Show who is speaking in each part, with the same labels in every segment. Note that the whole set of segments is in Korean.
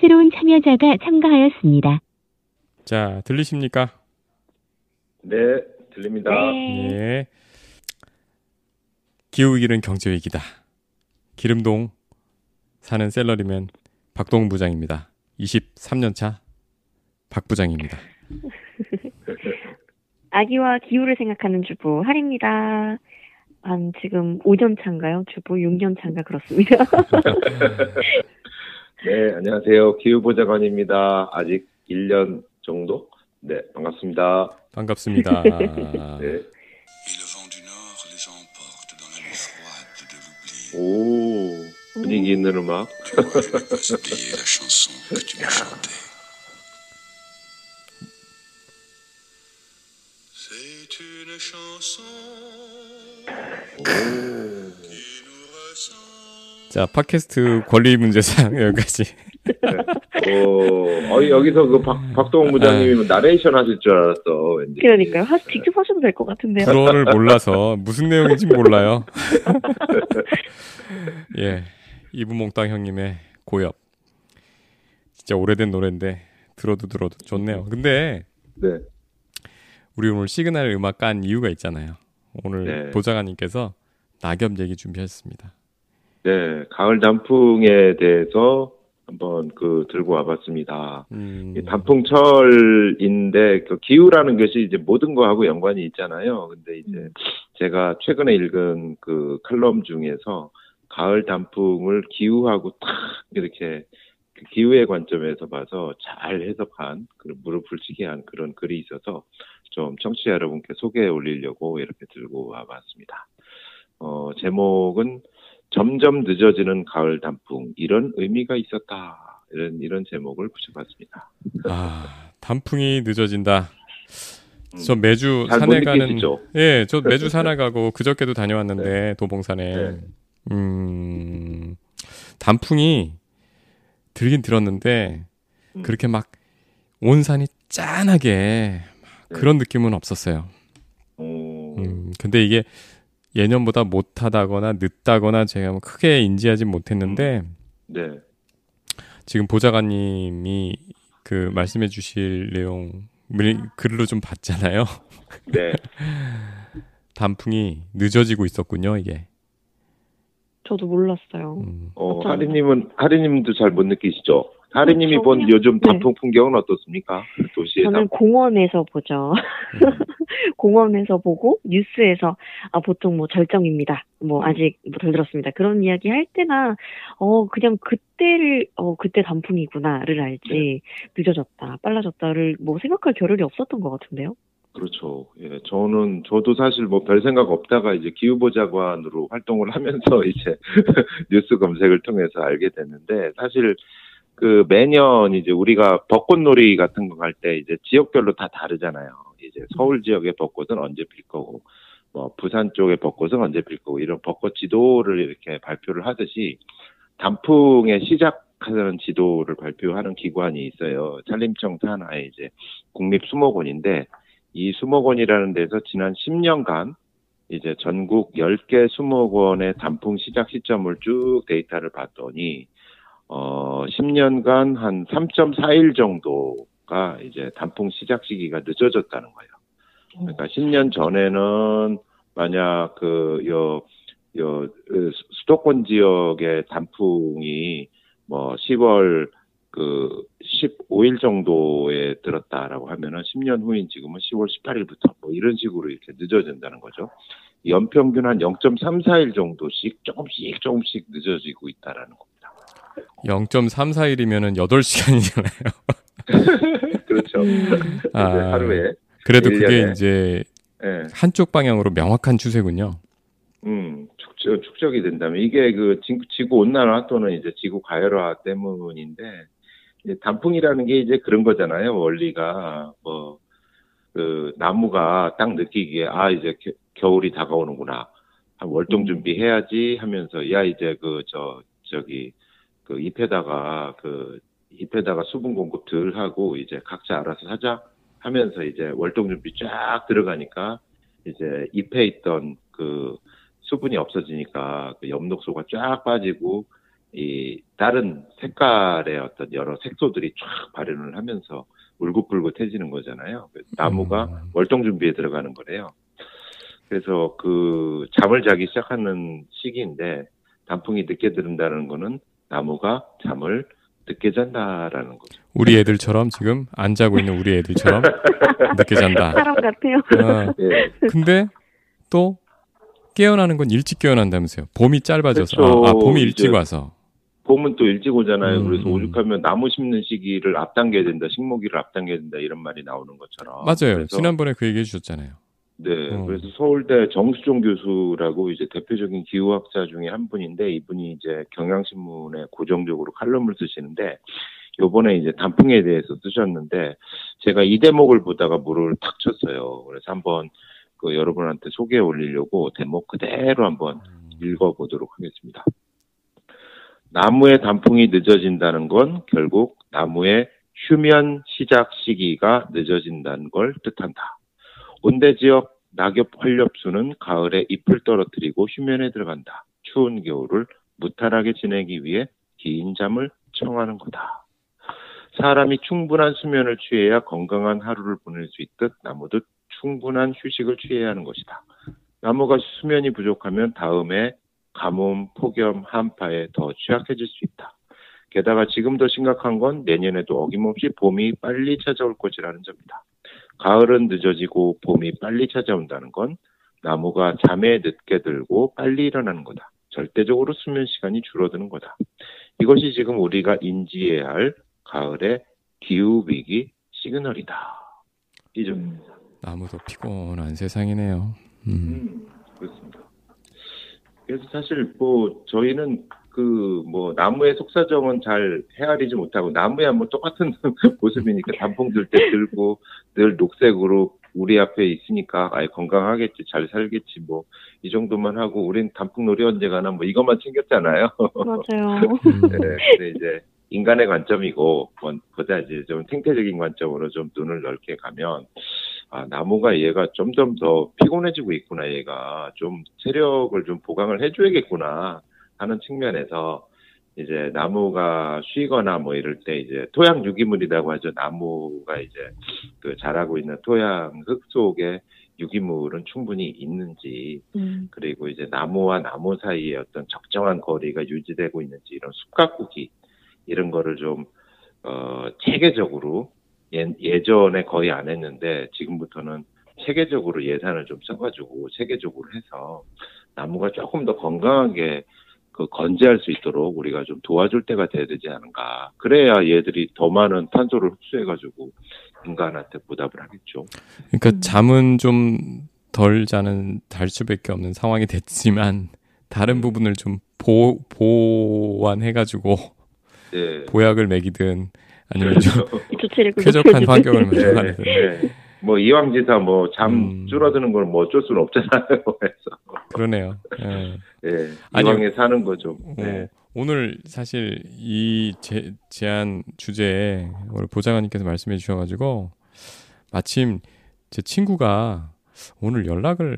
Speaker 1: 새로운 참여자가 참가하였습니다.
Speaker 2: 자, 들리십니까?
Speaker 3: 네, 들립니다.
Speaker 4: 네.
Speaker 2: 예. 기후위기는 경제위기다. 기름동 사는 셀러리맨 박동 부장입니다. 23년 차 박 부장입니다.
Speaker 4: 아기와 기후를 생각하는 주부 할입니다. 한 지금 5년 차인가요? 주부 6년 차인가 그렇습니다.
Speaker 3: 네, 안녕하세요. 기후보좌관입니다. 아직 1년 정도? 네, 반갑습니다.
Speaker 2: 반갑습니다.
Speaker 3: 네. 오, 분위기 있는 음악.
Speaker 5: Tu
Speaker 2: 자, 팟캐스트 권리 문제상 여기까지.
Speaker 3: 어, 어, 여기서 그 박, 박동훈 부장님이 나레이션 하실 줄 알았어, 왠지.
Speaker 4: 그러니까요. 하, 직접 하셔도 될 것 같은데요.
Speaker 2: 불어를 몰라서 무슨 내용인지 몰라요. 예. 이브 몽땅 형님의 고엽. 진짜 오래된 노래인데 들어도 들어도 좋네요. 근데
Speaker 3: 네.
Speaker 2: 우리 오늘 시그널 음악 깐 이유가 있잖아요. 오늘
Speaker 3: 네.
Speaker 2: 보좌관님께서 낙엽 얘기 준비하셨습니다.
Speaker 3: 네, 가을 단풍에 대해서 한번 그 들고 와봤습니다.
Speaker 2: 음,
Speaker 3: 이 단풍철인데 그 기후라는 것이 이제 모든 거하고 연관이 있잖아요. 근데 이제 제가 최근에 읽은 그 칼럼 중에서 가을 단풍을 기후하고 탁 이렇게 그 기후의 관점에서 봐서 잘 해석한 그 무릎을 치게 한 그런 글이 있어서 좀 청취자 여러분께 소개해 올리려고 이렇게 들고 와봤습니다. 어, 제목은 점점 늦어지는 가을 단풍 이런 의미가 있었다 이런 이런 제목을 붙여봤습니다.
Speaker 2: 아, 단풍이 늦어진다.
Speaker 3: 음.
Speaker 2: 저 매주
Speaker 3: 잘못
Speaker 2: 산에 가는
Speaker 3: 느끼시죠?
Speaker 2: 예, 저 매주 산에 가고 그저께도 다녀왔는데 도봉산에
Speaker 3: 네.
Speaker 2: 음 단풍이 들긴 들었는데
Speaker 3: 음.
Speaker 2: 그렇게 막 온 산이 짠하게 막
Speaker 3: 네.
Speaker 2: 그런 느낌은 없었어요.
Speaker 3: 어,
Speaker 2: 음, 근데 이게 예년보다 못하다거나 늦다거나 제가 뭐 크게 인지하진 못했는데
Speaker 3: 네.
Speaker 2: 지금 보좌관님이 그 말씀해 주실 내용 글로 좀 봤잖아요.
Speaker 3: 네.
Speaker 2: 단풍이 늦어지고 있었군요, 이게.
Speaker 4: 저도 몰랐어요.
Speaker 2: 음.
Speaker 3: 어, 하리님은, 하리님도 잘 못 느끼시죠? 하리님이 저본
Speaker 4: 그냥-
Speaker 3: 요즘
Speaker 4: 네.
Speaker 3: 단풍 풍경은 어떻습니까? 도시의
Speaker 4: 저는
Speaker 3: 단풍.
Speaker 4: 공원에서 보죠.
Speaker 2: 음.
Speaker 4: 공원에서 보고 뉴스에서 아 보통 뭐 절정입니다.
Speaker 3: 음.
Speaker 4: 뭐 아직 뭐덜 들었습니다. 그런 이야기 할 때나 어 그냥 그때를 어 그때 단풍이구나를 알지
Speaker 3: 네.
Speaker 4: 늦어졌다 빨라졌다를 뭐 생각할 겨를이 없었던 것 같은데요.
Speaker 3: 그렇죠. 예, 저는, 저도 사실 뭐 별 생각 없다가 이제 기후보좌관으로 활동을 하면서 이제 뉴스 검색을 통해서 알게 됐는데, 사실 그 매년 이제 우리가 벚꽃놀이 같은 거 갈 때 이제 지역별로 다 다르잖아요. 이제 서울 지역의 벚꽃은 언제 필 거고, 뭐 부산 쪽의 벚꽃은 언제 필 거고, 이런 벚꽃 지도를 이렇게 발표를 하듯이 단풍의 시작하는 지도를 발표하는 기관이 있어요. 산림청 산하의 이제 국립수목원인데, 이 수목원이라는 데서 지난 10년간 이제 전국 10개 수목원의 단풍 시작 시점을 쭉 데이터를 봤더니 어 10년간 한 3.4일 정도가 이제 단풍 시작 시기가 늦어졌다는 거예요. 그러니까 10년 전에는 만약 그요 요그 수도권 지역의 단풍이 뭐 10월 그 15일 정도에 들었다라고 하면은 10년 후인 지금은 10월 18일부터 뭐 이런 식으로 이렇게 늦어진다는 거죠. 연평균 한 0.34일 정도씩 조금씩 조금씩 늦어지고 있다라는 겁니다.
Speaker 2: 0.34일이면은 8시간이잖아요.
Speaker 3: 그렇죠.
Speaker 4: 음.
Speaker 2: 아,
Speaker 3: 하루에
Speaker 2: 그래도
Speaker 3: 일
Speaker 2: 그게
Speaker 3: 년에.
Speaker 2: 이제
Speaker 3: 예.
Speaker 2: 한쪽 방향으로 명확한 추세군요.
Speaker 3: 음, 축적, 축적이 된다면 이게 그 지- 지구 온난화 또는 이제 지구 가열화 때문인데 단풍이라는 게 이제 그런 거잖아요. 원리가 뭐 그 나무가 딱 느끼기에 아 이제 겨, 겨울이 다가오는구나. 한 월동 준비해야지 하면서 야 이제 그 저 저기 그 잎에다가 그 잎에다가 수분 공급 덜 하고 이제 각자 알아서 하자 하면서 이제 월동 준비 쫙 들어가니까 이제 잎에 있던 그 수분이 없어지니까 그 엽록소가 쫙 빠지고 이 다른 색깔의 어떤 여러 색소들이 쫙 발현을 하면서 울긋불긋해지는 거잖아요. 나무가
Speaker 2: 음.
Speaker 3: 월동 준비에 들어가는 거래요. 그래서 그 잠을 자기 시작하는 시기인데 단풍이 늦게 들은다는 거는 나무가 잠을 늦게 잔다라는 거죠.
Speaker 2: 우리 애들처럼 지금 안 자고 있는 우리 애들처럼 늦게 잔다.
Speaker 4: 사람 같아요.
Speaker 2: 어,
Speaker 3: 예.
Speaker 2: 근데 또 깨어나는 건 일찍 깨어난다면서요. 봄이 짧아져서.
Speaker 3: 그렇죠.
Speaker 2: 아, 아, 봄이 일찍
Speaker 3: 이제
Speaker 2: 와서.
Speaker 3: 봄은 또 일찍 오잖아요.
Speaker 2: 음,
Speaker 3: 그래서
Speaker 2: 음.
Speaker 3: 오죽하면 나무 심는 시기를 앞당겨야 된다, 식목일을 앞당겨야 된다 이런 말이 나오는 것처럼.
Speaker 2: 맞아요.
Speaker 3: 그래서
Speaker 2: 지난번에 그 얘기해 주셨잖아요.
Speaker 3: 네,
Speaker 2: 어.
Speaker 3: 그래서 서울대 정수종 교수라고 이제 대표적인 기후학자 중에 한 분인데 이분이 이제 경향신문에 고정적으로 칼럼을 쓰시는데 요번에 이제 단풍에 대해서 쓰셨는데 제가 이 대목을 보다가 물을 탁 쳤어요. 그래서 한번 그 여러분한테 소개해 올리려고 대목 그대로 한번 읽어 보도록 하겠습니다. 나무의 단풍이 늦어진다는 건 결국 나무의 휴면 시작 시기가 늦어진다는 걸 뜻한다. 온대 지역 낙엽 활렵수는 가을에 잎을 떨어뜨리고 휴면에 들어간다. 추운 겨울을 무탈하게 지내기 위해 긴 잠을 청하는 거다. 사람이 충분한 수면을 취해야 건강한 하루를 보낼 수 있듯 나무도 충분한 휴식을 취해야 하는 것이다. 나무가 수면이 부족하면 다음에 가뭄, 폭염, 한파에 더 취약해질 수 있다. 게다가 지금 더 심각한 건 내년에도 어김없이 봄이 빨리 찾아올 것이라는 점이다. 가을은 늦어지고 봄이 빨리 찾아온다는 건 나무가 잠에 늦게 들고 빨리 일어나는 거다. 절대적으로 수면 시간이 줄어드는 거다. 이것이 지금 우리가 인지해야 할 가을의 기후 위기 시그널이다. 이 점입니다.
Speaker 2: 나무도 피곤한 세상이네요. 음.
Speaker 3: 음, 그렇습니다. 그래서 사실 뭐 저희는 그 뭐 나무의 속사정은 잘 헤아리지 못하고 나무야 뭐 똑같은 모습이니까 단풍 들 때 들고 늘 녹색으로 우리 앞에 있으니까 아예 건강하겠지 잘 살겠지 뭐 이 정도만 하고 우린 단풍놀이 언제 가나 뭐 이것만 챙겼잖아요.
Speaker 4: 맞아요.
Speaker 2: 음.
Speaker 3: 네, 근데 이제 인간의 관점이고 뭐 보다 이제 좀 생태적인 관점으로 좀 눈을 넓게 가면 아 나무가 얘가 점점 더 피곤해지고 있구나 얘가 좀 체력을 좀 보강을 해줘야겠구나 하는 측면에서 이제 나무가 쉬거나 뭐 이럴 때 이제 토양 유기물이라고 하죠 나무가 이제 그 자라고 있는 토양 흙 속에 유기물은 충분히 있는지
Speaker 4: 음.
Speaker 3: 그리고 이제 나무와 나무 사이에 어떤 적정한 거리가 유지되고 있는지 이런 숲 가꾸기 이런 거를 좀 어, 체계적으로 예, 예전에 거의 안 했는데 지금부터는 체계적으로 예산을 좀 써가지고 체계적으로 해서 나무가 조금 더 건강하게 그 건재할 수 있도록 우리가 좀 도와줄 때가 돼야 되지 않은가. 그래야 얘들이 더 많은 탄소를 흡수해가지고 인간한테 보답을 하겠죠.
Speaker 2: 그러니까
Speaker 4: 음.
Speaker 2: 잠은 좀 덜 자는 달 수밖에 없는 상황이 됐지만 다른
Speaker 3: 음.
Speaker 2: 부분을 좀 보, 보완해가지고
Speaker 3: 네.
Speaker 2: 보약을 먹이든 아니면 좀
Speaker 4: 조체력을
Speaker 2: 쾌적한. 환경을
Speaker 3: 네,
Speaker 2: 마련하든
Speaker 3: 네. 뭐 이왕 지사 뭐잠
Speaker 2: 음.
Speaker 3: 줄어드는 걸 뭐 어쩔 수는 없잖아요. 그래서
Speaker 2: 그러네요. 예.
Speaker 3: 예. 이왕에 사는 거죠.
Speaker 2: 어,
Speaker 3: 네.
Speaker 2: 오늘 사실 이 제, 제안 주제에 오늘 보좌관님께서 말씀해 주셔가지고 마침 제 친구가 오늘 연락을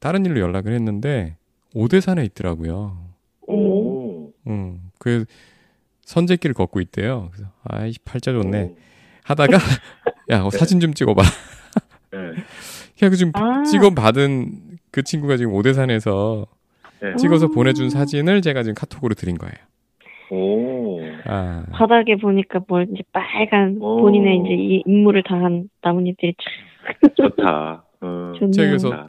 Speaker 2: 다른 일로 연락을 했는데 오대산에 있더라고요.
Speaker 3: 오.
Speaker 2: 음, 그 선제길을 걷고 있대요. 그래서 아이 팔자 좋네
Speaker 3: 오.
Speaker 2: 하다가 야 어, 사진 좀 찍어봐.
Speaker 3: 네.
Speaker 2: 그래서 지금
Speaker 4: 아.
Speaker 2: 찍어 받은 그 친구가 지금 오대산에서
Speaker 3: 네.
Speaker 2: 찍어서
Speaker 4: 아.
Speaker 2: 보내준 사진을 제가 지금 카톡으로 드린 거예요.
Speaker 3: 오.
Speaker 2: 아,
Speaker 4: 바닥에 보니까 뭐 이제 빨간
Speaker 3: 오.
Speaker 4: 본인의 이제 이 임무를 다한 나뭇잎들이 참
Speaker 3: 좋다. 어,
Speaker 4: 좋네요.
Speaker 2: 제가 그래서
Speaker 3: 좋다.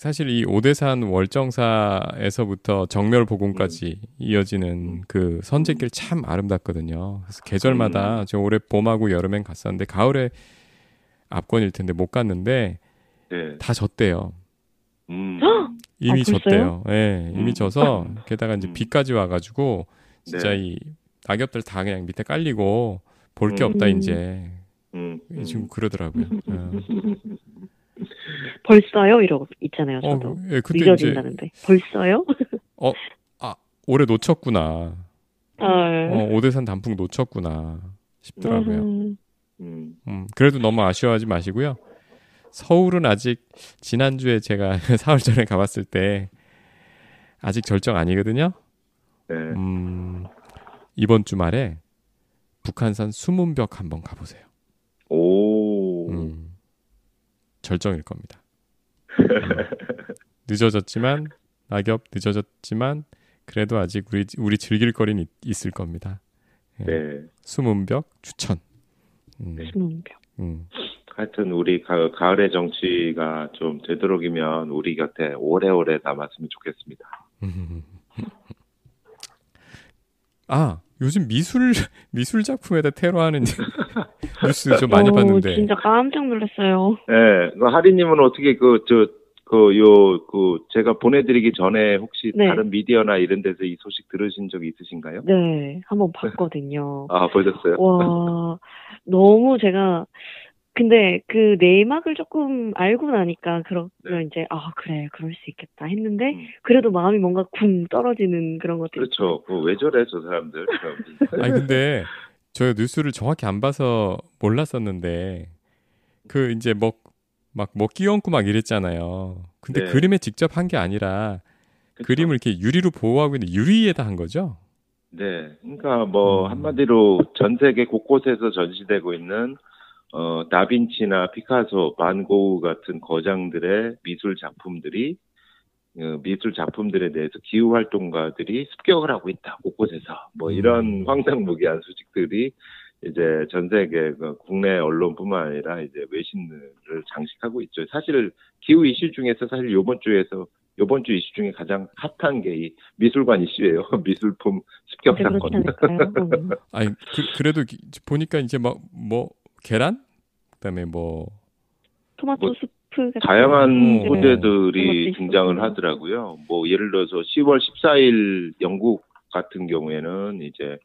Speaker 2: 사실 이 오대산 월정사에서부터 정멸 보공까지 이어지는 그 선제길 참 아름답거든요. 그래서 계절마다 저 올해 봄하고 여름엔 갔었는데 가을에 압권일 텐데 못 갔는데
Speaker 3: 네.
Speaker 2: 다 졌대요.
Speaker 3: 음.
Speaker 2: 이미
Speaker 4: 아?
Speaker 2: 졌대요. 예, 이미
Speaker 3: 음.
Speaker 2: 져서 게다가 이제
Speaker 3: 음.
Speaker 2: 비까지 와가지고 진짜
Speaker 3: 네.
Speaker 2: 이 낙엽들 다 그냥 밑에 깔리고 볼게
Speaker 3: 음.
Speaker 2: 없다
Speaker 4: 음.
Speaker 2: 이제
Speaker 3: 음. 음.
Speaker 2: 지금 그러더라고요. 어.
Speaker 4: 벌써요 이러고 있잖아요.
Speaker 2: 어,
Speaker 4: 저도
Speaker 2: 예, 그때 이제
Speaker 4: 늦어진다는데 벌써요?
Speaker 2: 올해 놓쳤구나.
Speaker 4: 어.
Speaker 2: 어, 오대산 단풍 놓쳤구나 싶더라고요.
Speaker 4: 음.
Speaker 3: 음.
Speaker 2: 음, 그래도 너무 아쉬워하지 마시고요. 서울은 아직 지난주에 제가 사흘 전에 가봤을 때 아직 절정 아니거든요.
Speaker 3: 네.
Speaker 2: 음, 이번 주말에 북한산 수문벽 한번 가보세요.
Speaker 3: 오.
Speaker 2: 음, 절정일 겁니다. 음, 늦어졌지만 낙엽 늦어졌지만 그래도 아직 우리 우리 즐길 거리는 있, 있을 겁니다. 예.
Speaker 3: 네.
Speaker 2: 수문벽 추천. 음,
Speaker 4: 수문벽.
Speaker 2: 음.
Speaker 3: 하여튼 우리 가, 가을의 정치가 좀 되도록이면 우리 곁에 오래오래 남았으면 좋겠습니다.
Speaker 2: 아 요즘 미술 미술 작품에다 테러하는 뉴스 좀 많이
Speaker 4: 오,
Speaker 2: 봤는데.
Speaker 4: 진짜 깜짝 놀랐어요.
Speaker 3: 네, 그 하리님은 어떻게 그, 저, 그, 요, 그, 제가 보내드리기 전에 혹시
Speaker 4: 네.
Speaker 3: 다른 미디어나 이런 데서 이 소식 들으신 적 있으신가요?
Speaker 4: 네, 한번 봤거든요.
Speaker 3: 아, 보셨어요?
Speaker 4: 와, 너무 제가, 근데 그 내막을 조금 알고 나니까, 그러면
Speaker 3: 네.
Speaker 4: 이제, 아, 그래, 그럴 수 있겠다 했는데,
Speaker 3: 음.
Speaker 4: 그래도 마음이 뭔가 쿵 떨어지는 그런 것들이.
Speaker 3: 그렇죠. 그왜 저래, 저 사람들.
Speaker 2: 아니 근데 저 뉴스를 정확히 안 봐서 몰랐었는데 그 이제 뭐막뭐 끼얹고 막 이랬잖아요. 근데
Speaker 3: 네.
Speaker 2: 그림에 직접 한 게 아니라
Speaker 3: 그쵸?
Speaker 2: 그림을 이렇게 유리로 보호하고 있는 유리에다 한 거죠.
Speaker 3: 네. 그러니까 뭐,
Speaker 2: 음.
Speaker 3: 한마디로 전 세계 곳곳에서 전시되고 있는, 어, 다빈치나 피카소, 반고우 같은 거장들의 미술 작품들이, 어, 미술 작품들에 대해서 기후 활동가들이 습격을 하고 있다, 곳곳에서. 뭐, 이런
Speaker 2: 음.
Speaker 3: 황당무계한 소식들이 이제 전 세계 그 국내 언론뿐만 아니라 이제 외신들을 장식하고 있죠. 사실 기후 이슈 중에서 사실 요번 주에서 요번 주 이슈 중에 가장 핫한 게 이 미술관 이슈예요. 미술품 습격 사건.
Speaker 4: 않을까요? 음.
Speaker 2: 아니 그, 래도 보니까 이제 막 뭐 계란 그다음에 뭐
Speaker 4: 토마토
Speaker 3: 뭐,
Speaker 4: 수프 같은
Speaker 3: 다양한
Speaker 4: 네.
Speaker 3: 등장을
Speaker 4: 그것도
Speaker 3: 하더라고요. 뭐 예를 들어서 10월 14일 영국 같은 경우에는 이제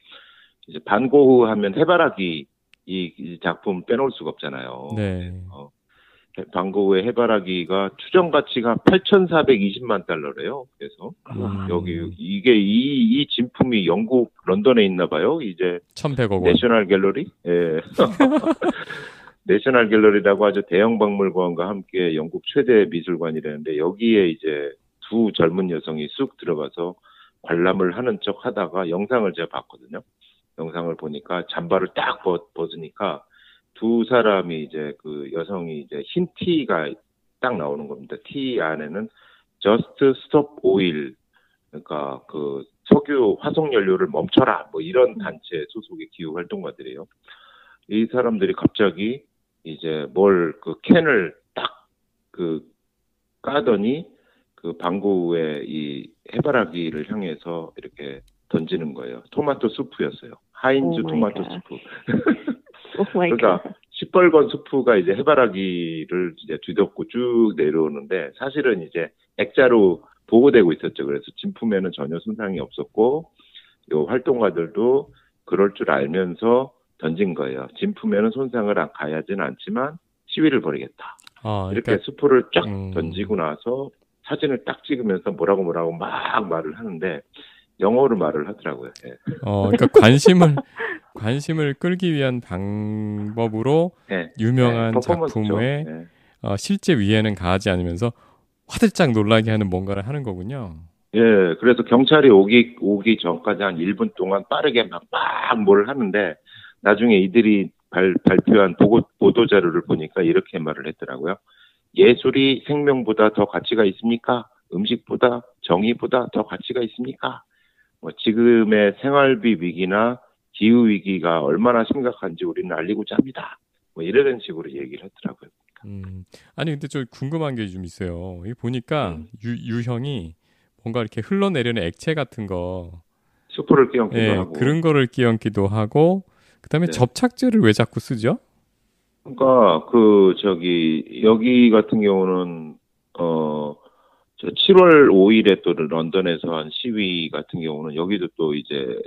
Speaker 3: 이제 반고흐 하면 해바라기 이, 이 작품 빼놓을 수가 없잖아요.
Speaker 2: 네.
Speaker 3: 어, 반고흐의 해바라기가 추정 가치가 8,420만 달러래요. 그래서
Speaker 2: 음,
Speaker 3: 여기 이게 이, 이 진품이 영국 런던에 있나 봐요. 이제
Speaker 2: 1,100억 원.
Speaker 3: 내셔널 갤러리? 예. 내셔널 갤러리라고 아주 대형 박물관과 함께 영국 최대 미술관이라는데 여기에 이제 두 젊은 여성이 쑥 들어가서 관람을 하는 척 하다가 영상을 제가 봤거든요. 영상을 보니까 잠바를 딱 벗, 벗으니까 두 사람이 이제 그 여성이 이제 흰 티가 딱 나오는 겁니다. 티 안에는 Just Stop Oil 그러니까 그 석유 화석 연료를 멈춰라 뭐 이런 단체 소속의 기후 활동가들이에요. 이 사람들이 갑자기 이제 뭘 그 캔을 딱 그 까더니 그 방구의 이 해바라기를 향해서 이렇게 던지는 거예요. 토마토 수프였어요. 하인즈 토마토
Speaker 4: God.
Speaker 3: 수프.
Speaker 4: Oh my
Speaker 3: 그러니까
Speaker 4: God.
Speaker 3: 시뻘건 수프가 이제 해바라기를 이제 뒤덮고 쭉 내려오는데 사실은 이제 액자로 보호되고 있었죠. 그래서 진품에는 전혀 손상이 없었고 요 활동가들도 그럴 줄 알면서 던진 거예요. 진품에는 손상을 안- 가야지는 않지만 시위를 벌이겠다.
Speaker 2: 아,
Speaker 3: 이렇게
Speaker 2: 그러니까
Speaker 3: 수프를 쫙
Speaker 2: 음.
Speaker 3: 던지고 나서 사진을 딱 찍으면서 뭐라고 뭐라고 막 말을 하는데 영어로 말을 하더라고요. 예.
Speaker 2: 어, 그러니까 관심을 관심을 끌기 위한 방법으로
Speaker 3: 예.
Speaker 2: 유명한
Speaker 3: 예.
Speaker 2: 작품에
Speaker 3: 예.
Speaker 2: 어, 실제 위에는 가하지 않으면서 화들짝 놀라게 하는 뭔가를 하는 거군요.
Speaker 3: 예, 그래서 경찰이 오기, 오기 전까지 한 1분 동안 빠르게 막, 막뭘 하는데, 나중에 이들이 발, 발표한 보고, 보도 자료를 보니까 이렇게 말을 했더라고요. 예술이 생명보다 더 가치가 있습니까? 음식보다, 정의보다 더 가치가 있습니까? 뭐, 지금의 생활비 위기나 기후 위기가 얼마나 심각한지 우리는 알리고자 합니다. 뭐, 이런 식으로 얘기를 했더라고요.
Speaker 2: 음. 아니 근데 저 궁금한 게 좀 있어요. 이 보니까
Speaker 3: 음.
Speaker 2: 유, 유형이 뭔가 이렇게 흘러내리는 액체 같은 거,
Speaker 3: 수프를 끼얹기도
Speaker 2: 예,
Speaker 3: 하고.
Speaker 2: 그런 거를 끼얹기도 하고, 그다음에
Speaker 3: 네.
Speaker 2: 접착제를 왜 자꾸 쓰죠?
Speaker 3: 그러니까 그 저기 여기 같은 경우는 어저 7월 5일에 또 런던에서 한 시위 같은 경우는 여기도 또 이제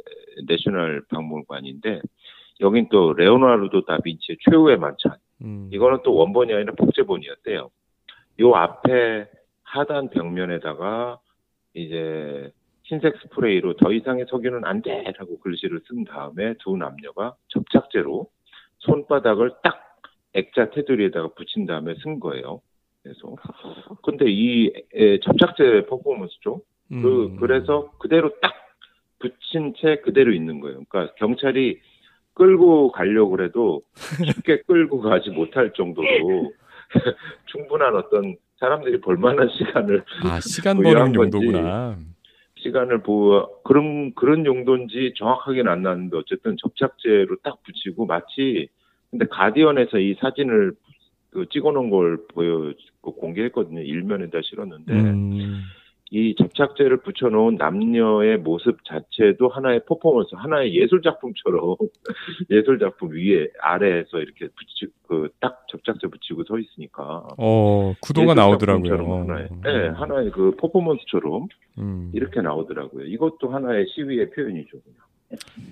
Speaker 3: 내셔널 박물관인데 여긴 또 레오나르도 다빈치의 최후의 만찬
Speaker 2: 음.
Speaker 3: 이거는 또 원본이 아니라 복제본이었대요. 요 앞에 하단 벽면에다가 이제 흰색 스프레이로 더 이상의 석유는 안 돼라고 글씨를 쓴 다음에 두 남녀가 접착제로 손바닥을 딱 액자 테두리에다가 붙인 다음에 쓴 거예요. 그래서 근데 이 에, 접착제 퍼포먼스죠. 그
Speaker 2: 음.
Speaker 3: 그래서 그대로 딱 붙인 채 그대로 있는 거예요. 그러니까 경찰이 끌고 가려고 그래도 쉽게 끌고 가지 못할 정도로 충분한 어떤 사람들이 볼만한 시간을
Speaker 2: 아 시간
Speaker 3: 뭐
Speaker 2: 버는
Speaker 3: 이런 건지.
Speaker 2: 용도구나.
Speaker 3: 시간을 보호 그런 그런 용도인지 정확하게는 안 나왔는데 어쨌든 접착제로 딱 붙이고 마치 근데 가디언에서 이 사진을 그 찍어놓은 걸 보여 그 공개했거든요 일면에 다 실었는데
Speaker 2: 음,
Speaker 3: 이 접착제를 붙여놓은 남녀의 모습 자체도 하나의 퍼포먼스, 하나의 예술 작품처럼 예술 작품 위에 아래에서 이렇게 붙이 그딱 접착제 붙이고 서 있으니까
Speaker 2: 어 구도가 나오더라고요.
Speaker 3: 하나의, 네, 하나의 그 퍼포먼스처럼
Speaker 2: 음,
Speaker 3: 이렇게 나오더라고요. 이것도 하나의 시위의 표현이죠. 그냥.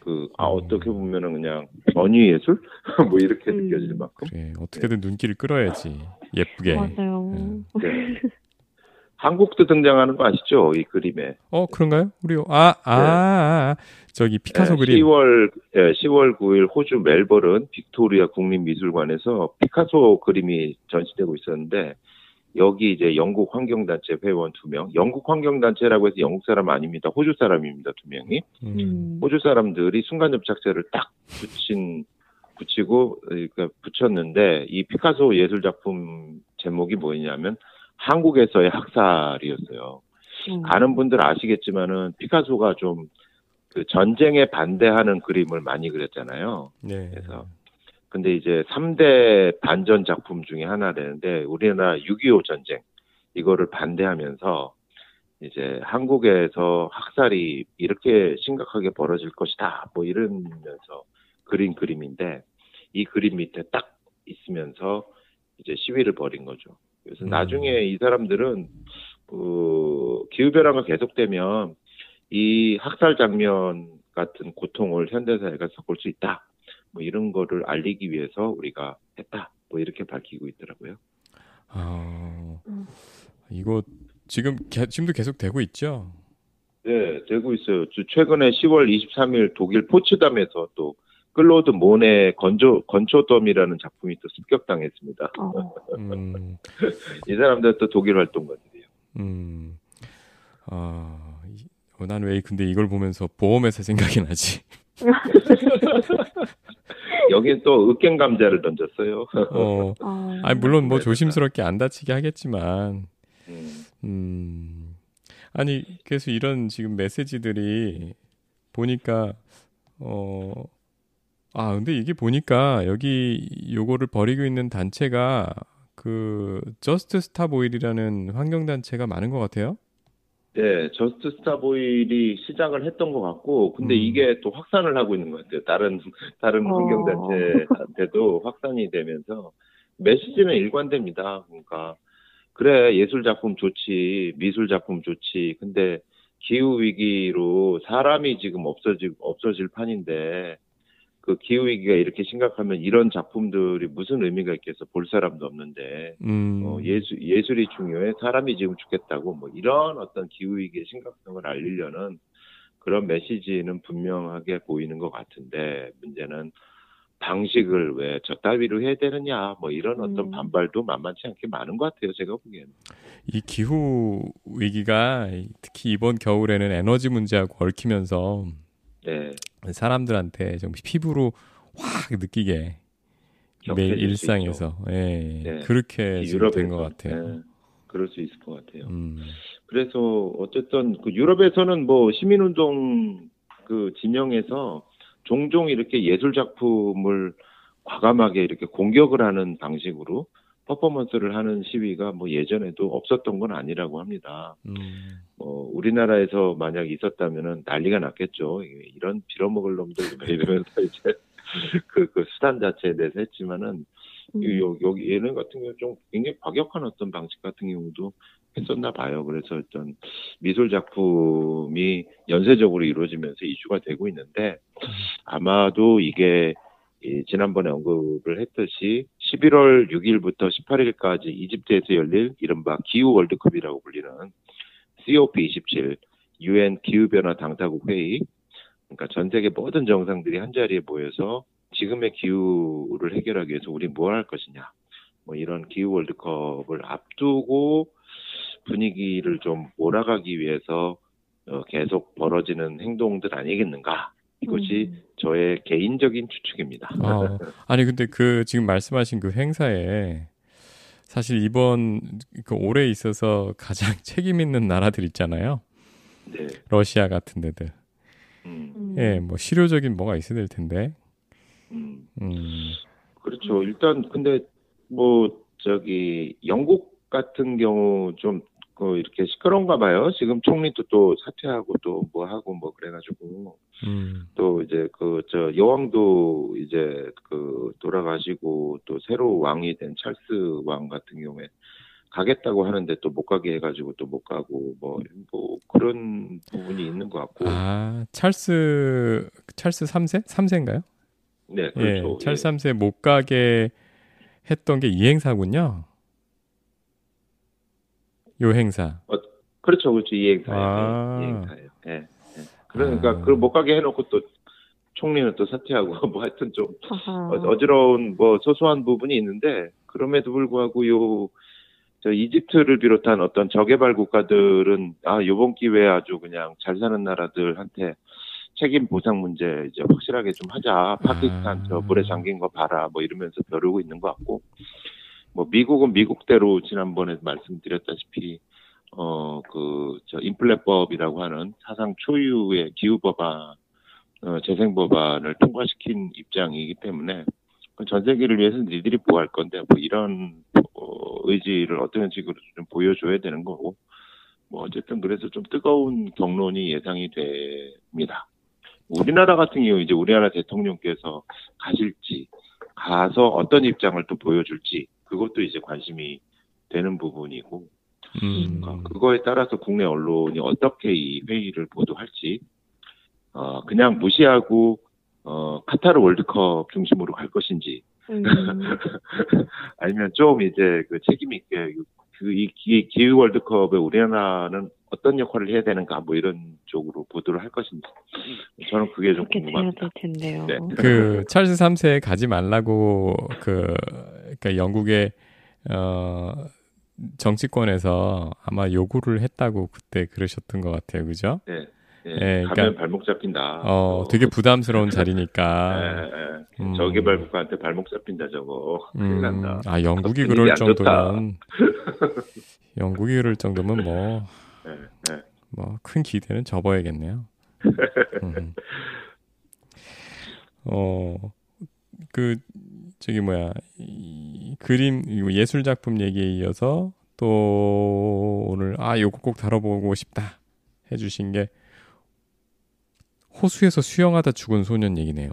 Speaker 3: 그, 아,
Speaker 2: 음.
Speaker 3: 어떻게 보면은 그냥 전위 예술? 뭐 이렇게
Speaker 4: 음.
Speaker 3: 느껴질 만큼.
Speaker 2: 그래 어떻게든 눈길을 끌어야지 예쁘게.
Speaker 4: 맞아요.
Speaker 3: 네. 한국도 등장하는 거 아시죠? 이 그림에.
Speaker 2: 어 그런가요? 우리 아아 아, 아, 아. 저기 피카소
Speaker 3: 네,
Speaker 2: 그림.
Speaker 3: 10월, 예, 10월 9일 호주 멜버른 빅토리아 국립미술관에서 피카소 그림이 전시되고 있었는데 여기 이제 영국 환경단체 회원 두 명, 영국 환경단체라고 해서 영국 사람 아닙니다. 호주 사람입니다. 두 명이.
Speaker 2: 음.
Speaker 4: 음.
Speaker 3: 호주 사람들이 순간접착제를 딱 붙인 붙이고 그러니까 붙였는데 이 피카소 예술 작품 제목이 뭐였냐면 한국에서의 학살이었어요.
Speaker 4: 음.
Speaker 3: 아는 분들 아시겠지만은 피카소가 좀 그 전쟁에 반대하는 그림을 많이 그렸잖아요.
Speaker 2: 네.
Speaker 3: 그래서 근데 이제 3대 반전 작품 중에 하나 되는데 우리나라 6.25 전쟁 이거를 반대하면서 이제 한국에서 학살이 이렇게 심각하게 벌어질 것이다 뭐 이러면서 그린 그림인데 이 그림 밑에 딱 있으면서 이제 시위를 벌인 거죠. 그래서
Speaker 2: 음.
Speaker 3: 나중에 이 사람들은 그 기후 변화가 계속되면 이 학살 장면 같은 고통을 현대사회가 겪을 수 있다. 뭐 이런 거를 알리기 위해서 우리가 했다. 뭐 이렇게 밝히고 있더라고요.
Speaker 2: 아
Speaker 4: 음.
Speaker 2: 이거 지금 개- 지금도 계속 되고 있죠.
Speaker 3: 네, 되고 있어요. 저 최근에 10월 23일 독일 포츠담에서 또 클로드 모네 건조 건초덤이라는 작품이 또 습격당했습니다.
Speaker 4: 어.
Speaker 2: 음,
Speaker 3: 이 사람들 또 독일 활동가들이에요.
Speaker 2: 음, 아, 난왜 근데 이걸 보면서 보험회사 생각이 나지?
Speaker 3: 여긴 또 으깬 감자를 던졌어요.
Speaker 2: 어,
Speaker 4: 어.
Speaker 2: 아니 물론 뭐 조심스럽게 안 다치게 하겠지만,
Speaker 3: 음,
Speaker 2: 음, 아니 그래서 이런 지금 메시지들이 보니까 어. 아, 근데 이게 보니까 여기 요거를 벌이고 있는 단체가 그 Just Stop Oil이라는 환경 단체가 많은 것 같아요.
Speaker 3: 네, Just Stop Oil이 시작을 했던 것 같고, 근데
Speaker 2: 음.
Speaker 3: 이게 또 확산을 하고 있는 것 같아요. 다른, 다른
Speaker 4: 어.
Speaker 3: 환경단체한테도 확산이 되면서, 메시지는 일관됩니다. 그러니까, 그래, 예술작품 좋지, 미술작품 좋지. 근데, 기후위기로 사람이 지금 없어지, 없어질 판인데, 그 기후 위기가 이렇게 심각하면 이런 작품들이 무슨 의미가 있겠어. 볼 사람도 없는데.
Speaker 2: 음,
Speaker 3: 어, 예술, 예술이 중요해. 사람이 지금 죽겠다고. 뭐 이런 어떤 기후 위기의 심각성을 알리려는 그런 메시지는 분명하게 보이는 것 같은데 문제는 방식을 왜 저 따위로 해야 되느냐. 뭐 이런 어떤
Speaker 4: 음.
Speaker 3: 반발도 만만치 않게 많은 것 같아요. 제가 보기에는.
Speaker 2: 이 기후 위기가 특히 이번 겨울에는 에너지 문제하고 얽히면서
Speaker 3: 네.
Speaker 2: 사람들한테 좀 피부로 확 느끼게 매일
Speaker 3: 수
Speaker 2: 일상에서 예,
Speaker 3: 네.
Speaker 2: 그렇게 된 것. 같아요.
Speaker 3: 네, 그럴 수 있을 것 같아요.
Speaker 2: 음,
Speaker 3: 그래서 어쨌든 그 유럽에서는 뭐 시민운동 그 진영에서 종종 이렇게 예술 작품을 과감하게 이렇게 공격을 하는 방식으로 퍼포먼스를 하는 시위가 뭐 예전에도 없었던 건 아니라고 합니다.
Speaker 2: 음,
Speaker 3: 뭐 우리나라에서 만약 있었다면은 난리가 났겠죠. 이- 이런 빌어먹을 놈들 뭐 이러면서 이제 그, 그 수단 자체에 대해서 했지만은
Speaker 4: 음.
Speaker 3: 이- 여- 여기 얘는 같은 경우 좀 굉장히 과격한 어떤 방식 같은 경우도 했었나 봐요. 그래서 어떤 미술 작품이 연쇄적으로 이루어지면서 이슈가 되고 있는데 아마도 이게 이 지난번에 언급을 했듯이 11월 6일부터 18일까지 이집트에서 열릴 이른바 기후 월드컵이라고 불리는 COP27 UN 기후변화 당사국 회의 그러니까 전 세계 모든 정상들이 한 자리에 모여서 지금의 기후를 해결하기 위해서 우리 뭘할 것이냐 뭐 이런 기후 월드컵을 앞두고 분위기를 좀 몰아가기 위해서 어, 계속 벌어지는 행동들 아니겠는가? 이것이
Speaker 4: 음.
Speaker 3: 저의 개인적인 추측입니다.
Speaker 2: 아, 아니 근데 그 지금 말씀하신 그 행사에 사실 이번 그 올해 있어서 가장 책임 있는 나라들 있잖아요.
Speaker 3: 네.
Speaker 2: 러시아 같은 데들.
Speaker 3: 음,
Speaker 4: 음.
Speaker 2: 예, 뭐 실효적인 뭐가 있어야 될 텐데.
Speaker 3: 음.
Speaker 2: 음.
Speaker 3: 그렇죠. 일단 근데 뭐 저기 영국 같은 경우 좀 그 이렇게 시끄러운가 봐요. 지금 총리도 또 사퇴하고 또 뭐 하고 뭐 그래가지고
Speaker 2: 음.
Speaker 3: 또 이제 그 저 여왕도 이제 그 돌아가시고 또 새로 왕이 된 찰스 왕 같은 경우에 가겠다고 하는데 또 못 가게 해가지고 또 못 가고 뭐 뭐 그런 부분이 있는 것 같고
Speaker 2: 아, 찰스 찰스 3세? 3세인가요?
Speaker 3: 네 그렇죠.
Speaker 2: 예. 찰스 3세 못 가게 했던 게 이 행사군요. 요 행사.
Speaker 3: 그렇죠, 그렇죠. 이 행사예요.
Speaker 2: 아.
Speaker 3: 이 행사예요. 예. 예. 그러니까
Speaker 2: 아.
Speaker 3: 그걸 못 가게 해놓고 또 총리는 또 사퇴하고 뭐 하여튼 좀
Speaker 4: 아하.
Speaker 3: 어- 어지러운 뭐 소소한 부분이 있는데 그럼에도 불구하고 요 저 이집트를 비롯한 어떤 저개발 국가들은 아 요번 기회에 아주 그냥 잘 사는 나라들한테 책임 보상 문제 이제 확실하게 좀 하자. 파키스탄 저 물에 잠긴 거 봐라. 뭐 이러면서 벼르고 있는 것 같고 뭐 미국은 미국대로 지난번에 말씀드렸다시피 어 그 저 인플레법이라고 하는 사상 초유의 기후 법안 어, 재생 법안을 통과시킨 입장이기 때문에 그전 세계를 위해서 니들이 뭐할 건데 뭐 이런 어, 의지를 어떤 식으로 좀 보여줘야 되는 거고 뭐 어쨌든 그래서 좀 뜨거운 경론이 예상이 됩니다. 우리나라 같은 경우 이제 우리나라 대통령께서 가실지 가서 어떤 입장을 또 보여줄지 그것도 이제 관심이 되는 부분이고
Speaker 2: 음.
Speaker 3: 어, 그거에 따라서 국내 언론이 어떻게 이 회의를 보도할지 어, 그냥 무시하고 어, 카타르 월드컵 중심으로 갈 것인지
Speaker 4: 음.
Speaker 3: 아니면 좀 이제 그 책임 있게 그이 기후 월드컵에 우리나라는 어떤 역할을 해야 되는가 뭐 이런 쪽으로 보도를 할 것인지 저는 그게 좀 궁금합니다.
Speaker 4: 될 텐데요.
Speaker 3: 네.
Speaker 2: 그 찰스 3세 가지 말라고 그 그러니까 영국의 어 정치권에서 아마 요구를 했다고 그때 그러셨던 것 같아요. 그죠?
Speaker 3: 네, 네,
Speaker 2: 예,
Speaker 3: 가면
Speaker 2: 그러니까-
Speaker 3: 발목 잡힌다.
Speaker 2: 어,
Speaker 3: 어,
Speaker 2: 되게 부담스러운
Speaker 3: 예,
Speaker 2: 자리니까.
Speaker 3: 예.
Speaker 2: 음.
Speaker 3: 저개발 국가한테 발목 잡힌다 저거 큰일
Speaker 2: 음,
Speaker 3: 난다.
Speaker 2: 아, 영국이
Speaker 3: 분위기
Speaker 2: 그럴. 정도면 영국이 그럴 정도면 뭐
Speaker 3: 네, 네.
Speaker 2: 뭐큰 기대는 접어야겠네요. 음. 어, 그 저기 뭐야 이 그림 이거 예술 작품 얘기에 이어서 또 오늘 아 요거 꼭 다뤄보고 싶다 해주신 게 호수에서 수영하다 죽은 소년 얘기네요.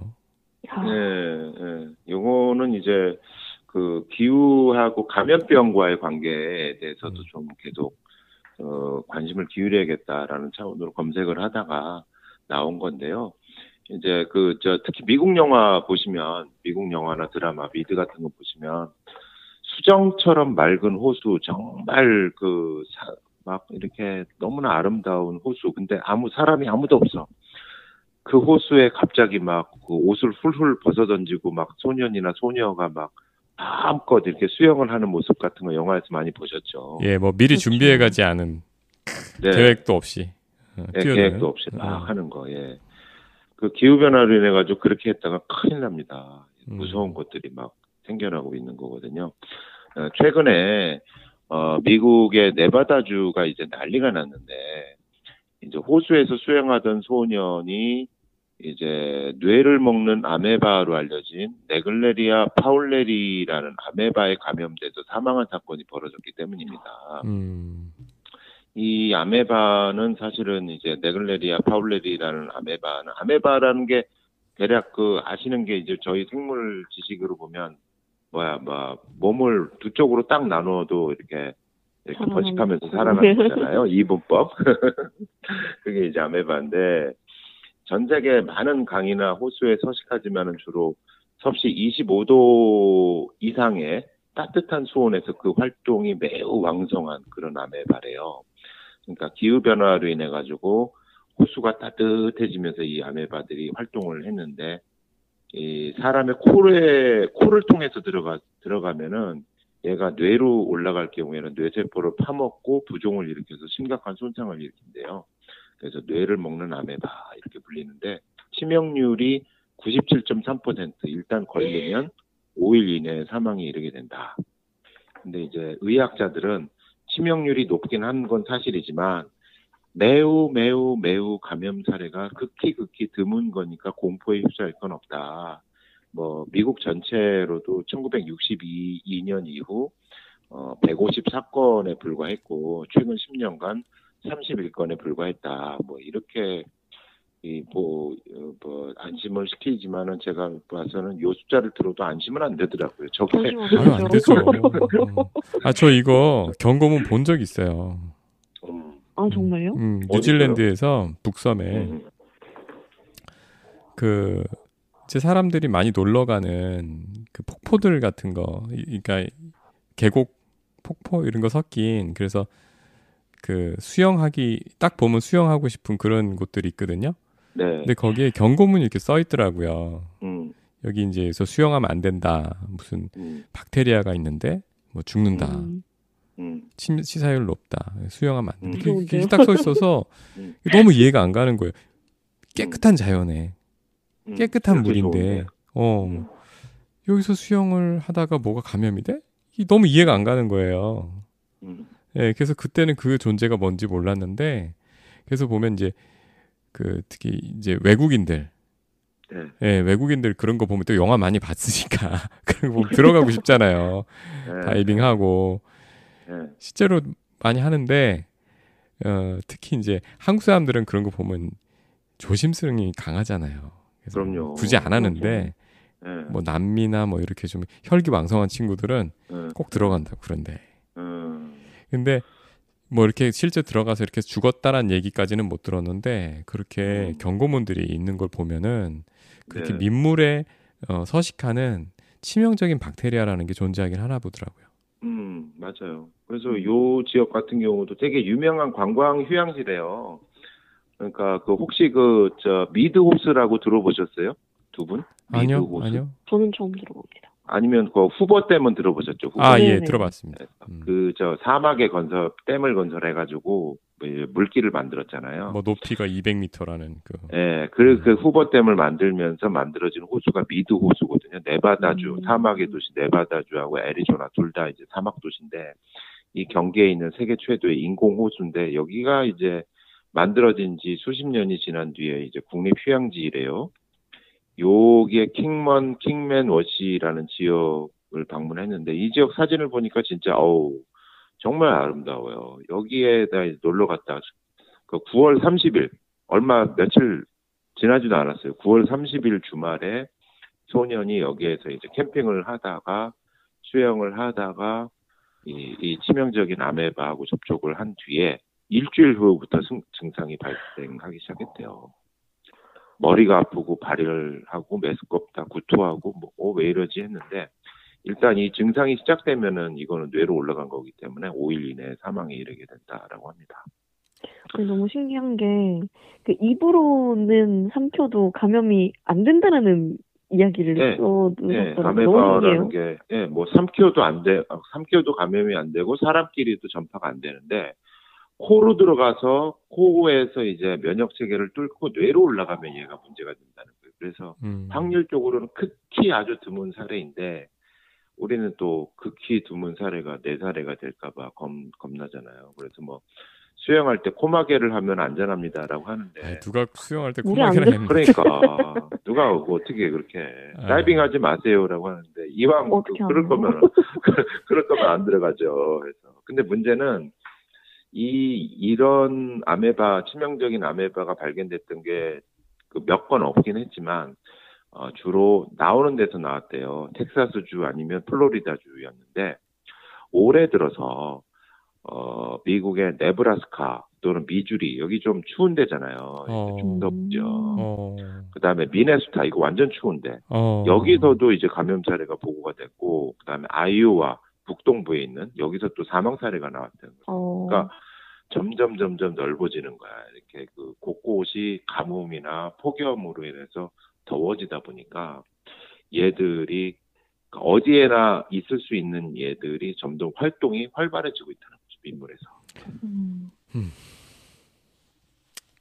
Speaker 4: 아,
Speaker 3: 네, 네. 요거는 이제 그 기후하고 감염병과의 관계에 대해서도
Speaker 2: 음.
Speaker 3: 좀 계속 어, 관심을 기울여야겠다라는 차원으로 검색을 하다가 나온 건데요. 이제 그 저 특히 미국 영화 보시면 미국 영화나 드라마 미드 같은 거 보시면 수정처럼 맑은 호수 정말 그 막 이렇게 너무나 아름다운 호수 근데 아무 사람이 아무도 없어. 그 호수에 갑자기 막 그 옷을 훌훌 벗어 던지고 막 소년이나 소녀가 막 마음껏 이렇게 수영을 하는 모습 같은 거 영화에서 많이 보셨죠.
Speaker 2: 예, 뭐 미리
Speaker 4: 그렇죠.
Speaker 2: 준비해가지 않은
Speaker 3: 네.
Speaker 2: 계획도 없이 뛰어드는.
Speaker 3: 계획도 없이 막
Speaker 2: 어.
Speaker 3: 하는 거. 예. 그 기후 변화로 인해 가지고 그렇게 했다가 큰일 납니다.
Speaker 2: 음.
Speaker 3: 무서운 것들이 막 생겨나고 있는 거거든요. 어, 최근에 어, 미국의 네바다주가 이제 난리가 났는데 이제 호수에서 수영하던 소년이 이제 뇌를 먹는 아메바로 알려진 네글레리아 파울레리라는 아메바에 감염돼서 사망한 사건이 벌어졌기 때문입니다.
Speaker 2: 음,
Speaker 3: 이 아메바는 사실은 이제 네글레리아 파울레리라는 아메바는 아메바라는 게 대략 그 아시는 게 이제 저희 생물 지식으로 보면 뭐야 뭐 몸을 두 쪽으로 딱 나누어도 이렇게 이렇게 번식하면서
Speaker 4: 거.
Speaker 3: 살아나는 거잖아요. 이분법. 그게 이제 아메바인데 전 세계 많은 강이나 호수에 서식하지만은 주로 섭씨 25도 이상의 따뜻한 수온에서 그 활동이 매우 왕성한 그런 아메바래요. 그러니까 기후 변화로 인해 가지고 호수가 따뜻해지면서 이 아메바들이 활동을 했는데 이 사람의 코에 코를 통해서 들어가 들어가면은 얘가 뇌로 올라갈 경우에는 뇌세포를 파먹고 부종을 일으켜서 심각한 손상을 일으킨대요. 그래서 뇌를 먹는 아메바 이렇게 불리는데 치명률이 97.3% 일단 걸리면 5일 이내에 사망에 이르게 된다. 근데 이제 의학자들은 치명률이 높긴 한 건 사실이지만 매우 매우 매우 감염 사례가 극히 극히 드문 거니까 공포에 휩싸일 건 없다. 뭐 미국 전체로도 1962년 이후 어 154건에 불과했고 최근 10년간 31건에 불과했다. 뭐 이렇게 이뭐 뭐 안심을 시키지만은 제가 봐서는 요 숫자를 들어도 안심은 안 되더라고요. 저게
Speaker 4: 잠시만요.
Speaker 2: 아유, 안 되죠. 아, 저 이거 경고문 본 적 있어요.
Speaker 3: 음,
Speaker 4: 아 정말요?
Speaker 2: 음? 뉴질랜드에서 북섬에
Speaker 3: 음,
Speaker 2: 그 이제 사람들이 많이 놀러 가는 그 폭포들 같은 거, 이- 그러니까 계곡 폭포 이런 거 섞인 그래서 그 수영하기 딱 보면 수영하고 싶은 그런 곳들이 있거든요.
Speaker 3: 네.
Speaker 2: 근데 거기에 경고문이 이렇게 써 있더라고요.
Speaker 3: 음,
Speaker 2: 여기 이제 서 수영하면 안 된다. 무슨
Speaker 3: 음,
Speaker 2: 박테리아가 있는데 뭐 죽는다.
Speaker 4: 음.
Speaker 3: 음,
Speaker 2: 침, 치사율 높다. 수영하면 안 된다.
Speaker 3: 음.
Speaker 2: 그게, 그게
Speaker 4: 좋은데요?
Speaker 2: 딱써 있어서
Speaker 3: 음.
Speaker 2: 너무 이해가 안 가는 거예요. 깨끗한 자연에
Speaker 3: 음.
Speaker 2: 깨끗한 물인데
Speaker 3: 좋은데.
Speaker 2: 어
Speaker 3: 음.
Speaker 2: 여기서 수영을 하다가 뭐가 감염이 돼? 이 너무 이해가 안 가는 거예요.
Speaker 3: 음,
Speaker 2: 예, 그래서 그때는 그 존재가 뭔지 몰랐는데 그래서 보면 이제 그 특히 이제 외국인들
Speaker 3: 네.
Speaker 2: 예, 외국인들 그런 거 보면 또 영화 많이 봤으니까 그런 거 보면 들어가고 싶잖아요.
Speaker 3: 네.
Speaker 2: 다이빙하고
Speaker 3: 네.
Speaker 2: 실제로 많이 하는데 어, 특히 이제 한국 사람들은 그런 거 보면 조심성이 강하잖아요. 그래서
Speaker 3: 그럼요.
Speaker 2: 굳이 안 하는데
Speaker 3: 네.
Speaker 2: 뭐 남미나 뭐 이렇게 좀 혈기왕성한 친구들은
Speaker 3: 네.
Speaker 2: 꼭 들어간다 그런데
Speaker 3: 음,
Speaker 2: 근데 뭐 이렇게 실제 들어가서 이렇게 죽었다란 얘기까지는 못 들었는데 그렇게
Speaker 3: 음.
Speaker 2: 경고문들이 있는 걸 보면은 그렇게
Speaker 3: 네.
Speaker 2: 민물에 어, 서식하는 치명적인 박테리아라는 게 존재하긴 하나 보더라고요.
Speaker 3: 음, 맞아요. 그래서 요 지역 같은 경우도 되게 유명한 관광 휴양지래요. 그러니까 그 혹시 그 저 미드 호수라고 들어보셨어요? 두 분? 미드
Speaker 2: 아니요,
Speaker 3: 호수?
Speaker 2: 아니요.
Speaker 4: 저는 처음 들어봅니다.
Speaker 3: 아니면 그 후버 댐은 들어보셨죠? 후버
Speaker 2: 아,
Speaker 4: 네,
Speaker 2: 예,
Speaker 4: 네.
Speaker 2: 들어봤습니다. 음.
Speaker 3: 그저 사막에 건설 댐을 건설해 가지고 뭐 이제 물길을 만들었잖아요.
Speaker 2: 뭐 높이가 200m라는 그
Speaker 3: 예, 그, 그 후버 댐을 만들면서 만들어진 호수가 미드 호수거든요. 네바다주,
Speaker 4: 음.
Speaker 3: 사막의 도시 네바다주하고 애리조나 둘 다 이제 사막 도시인데 이 경계에 있는 세계 최대의 인공 호수인데 여기가 이제 만들어진 지 수십 년이 지난 뒤에 이제 국립 휴양지래요. 여기에 킹먼 킹맨 워시라는 지역을 방문했는데 이 지역 사진을 보니까 진짜 어우 정말 아름다워요. 여기에다 놀러 갔다 그 9월 30일 얼마 며칠 지나지도 않았어요. 9월 30일 주말에 소년이 여기에서 이제 캠핑을 하다가 수영을 하다가 이, 이 치명적인 아메바하고 접촉을 한 뒤에 일주일 후부터 승- 증상이 발생하기 시작했대요. 머리가 아프고 발열 하고 메스껍다 구토하고 뭐왜 이러지 했는데 일단 이 증상이 시작되면은 이거는 뇌로 올라간 거기 때문에 5일 이내에 사망에 이르게 된다라고 합니다.
Speaker 4: 너무 신기한 게, 그 입으로는 삼켜도 감염이 안 된다라는 이야기를
Speaker 3: 네.
Speaker 4: 써두셨더라고요.
Speaker 3: 네,
Speaker 4: 신기해요.
Speaker 3: 게, 예, 뭐, 삼켜도 안 돼, 아, 삼켜도 감염이 안 되고, 사람끼리도 전파가 안 되는데, 코로 들어가서, 코에서 이제 면역 체계를 뚫고 뇌로 올라가면 얘가 문제가 된다는 거예요. 그래서
Speaker 2: 음.
Speaker 3: 확률적으로는 극히 아주 드문 사례인데, 우리는 또 극히 드문 사례가 네 사례가 될까봐 겁, 겁나잖아요. 그래서 뭐, 수영할 때 코마개를 하면 안전합니다라고 하는데,
Speaker 2: 아이, 누가 수영할
Speaker 4: 때안
Speaker 2: 했는데
Speaker 3: 그러니까 누가 뭐 어떻게 그렇게
Speaker 2: 아.
Speaker 3: 다이빙 하지 마세요라고 하는데 이왕 그,
Speaker 4: 하나요?
Speaker 3: 거면 그럴 거면 안 들어가죠. 그래서 근데 문제는 이 이런 아메바 치명적인 아메바가 발견됐던 게그몇건 없긴 했지만 어, 주로 나오는 데서 나왔대요. 텍사스주 아니면 플로리다주였는데 올해 들어서 어, 미국의 네브라스카 또는 미주리 여기 좀 추운 데잖아요.
Speaker 2: 어.
Speaker 3: 좀 덥죠.
Speaker 2: 어.
Speaker 3: 그다음에 미네소타 이거 완전 추운데
Speaker 2: 어.
Speaker 3: 여기서도 이제 감염 사례가 보고가 됐고 그다음에 아이오와 북동부에 있는 여기서 또 사망 사례가 나왔다는 거예요.
Speaker 4: 어,
Speaker 3: 그러니까 점점 점점 넓어지는 거야. 이렇게 그 곳곳이 가뭄이나 폭염으로 인해서 더워지다 보니까 얘들이 어디에나 있을 수 있는 얘들이 점점 활동이 활발해지고 있다는 거죠. 민물에서.
Speaker 4: 음.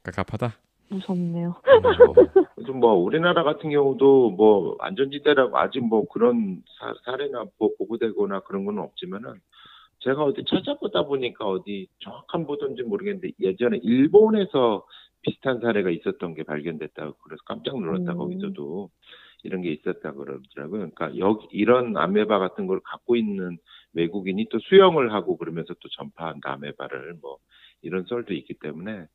Speaker 2: 깝깝하다.
Speaker 4: 무섭네요.
Speaker 3: 그렇죠. 그래서 뭐 우리나라 같은 경우도 뭐 안전지대라고 아직 뭐 그런 사, 사례나 뭐 보고되거나 그런 건 없지만은 제가 어디 찾아보다 보니까 어디 정확한 보도인지 모르겠는데 예전에 일본에서 비슷한 사례가 있었던 게 발견됐다고 그래서 깜짝 놀랐다
Speaker 4: 음.
Speaker 3: 거기서도 이런 게 있었다 그러더라고요. 그러니까 여기 이런 아메바 같은 걸 갖고 있는 외국인이 또 수영을 하고 그러면서 또 전파한다 아메바를 뭐 이런 썰도 있기 때문에